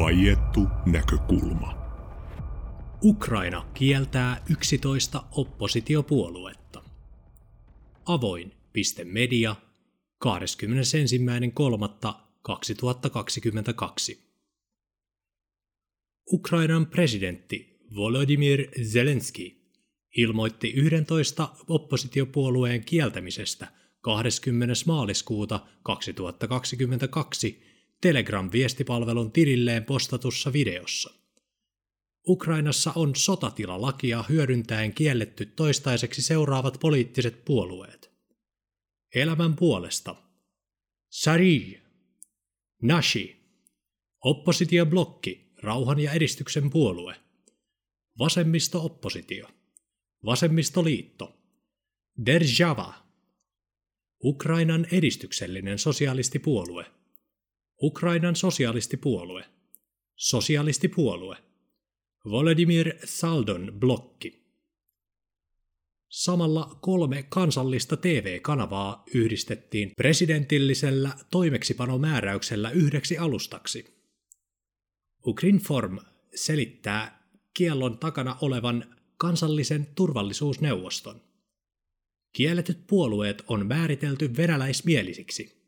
Vaiettu näkökulma. Ukraina kieltää 11 oppositiopuoluetta. Avoin.media 21.3.2022. Ukrainan presidentti Volodymyr Zelensky ilmoitti 11 oppositiopuolueen kieltämisestä 20. maaliskuuta 2022 Telegram-viestipalvelun tililleen postatussa videossa. Ukrainassa on sotatilalakia hyödyntäen kielletty toistaiseksi seuraavat poliittiset puolueet. Elämän puolesta. Sari. Nashi. Oppositioblokki, rauhan ja edistyksen puolue. Vasemmisto-oppositio. Vasemmistoliitto. Derjava. Ukrainan edistyksellinen sosialistipuolue. Ukrainan sosialistipuolue. Sosialistipuolue. Volodymyr Saldon blokki. Samalla kolme kansallista TV-kanavaa yhdistettiin presidentillisellä toimeksipanomääräyksellä yhdeksi alustaksi. Ukrinform selittää kiellon takana olevan kansallisen turvallisuusneuvoston. Kielletyt puolueet on määritelty venäläismielisiksi.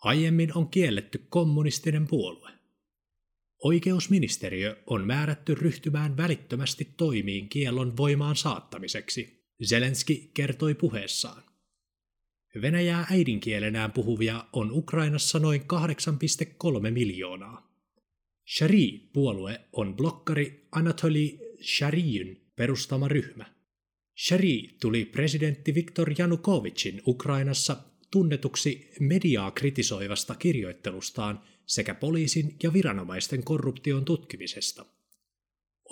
Aiemmin on kielletty kommunistinen puolue. Oikeusministeriö on määrätty ryhtymään välittömästi toimiin kiellon voimaan saattamiseksi, Zelenski kertoi puheessaan. Venäjää äidinkielenään puhuvia on Ukrainassa noin 8,3 miljoonaa. Shari-puolue on blokkari Anatoli Sharijyn perustama ryhmä. Shari tuli presidentti Viktor Janukovicin Ukrainassa tunnetuksi mediaa kritisoivasta kirjoittelustaan sekä poliisin ja viranomaisten korruption tutkimisesta.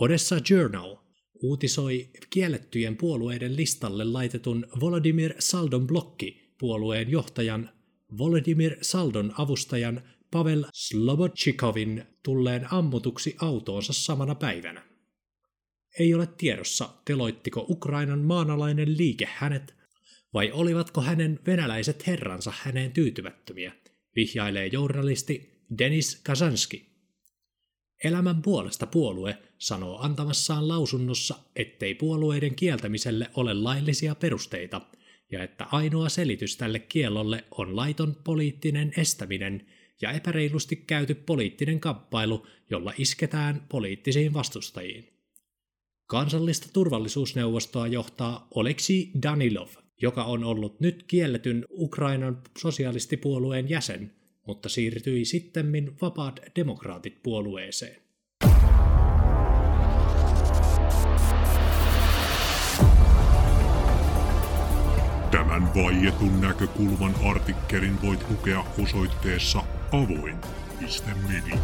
Odessa Journal uutisoi kiellettyjen puolueiden listalle laitetun Volodymyr Saldon blokki puolueen johtajan Volodymyr Saldon avustajan Pavel Slobodchikovin tulleen ammutuksi autoonsa samana päivänä. Ei ole tiedossa, teloittiko Ukrainan maanalainen liike hänet vai olivatko hänen venäläiset herransa häneen tyytymättömiä, vihjailee journalisti Denis Kazanski. Elämän puolesta puolue sanoo antamassaan lausunnossa, ettei puolueiden kieltämiselle ole laillisia perusteita ja että ainoa selitys tälle kiellolle on laiton poliittinen estäminen ja epäreilusti käyty poliittinen kamppailu, jolla isketään poliittisiin vastustajiin. Kansallista turvallisuusneuvostoa johtaa Oleksi Danilov, joka on ollut nyt kielletyn Ukrainan sosialistipuolueen jäsen, mutta siirtyi sittemmin Vapaat demokraatit puolueeseen. Tämän vaietun näkökulman artikkelin voit lukea osoitteessa avoin.media.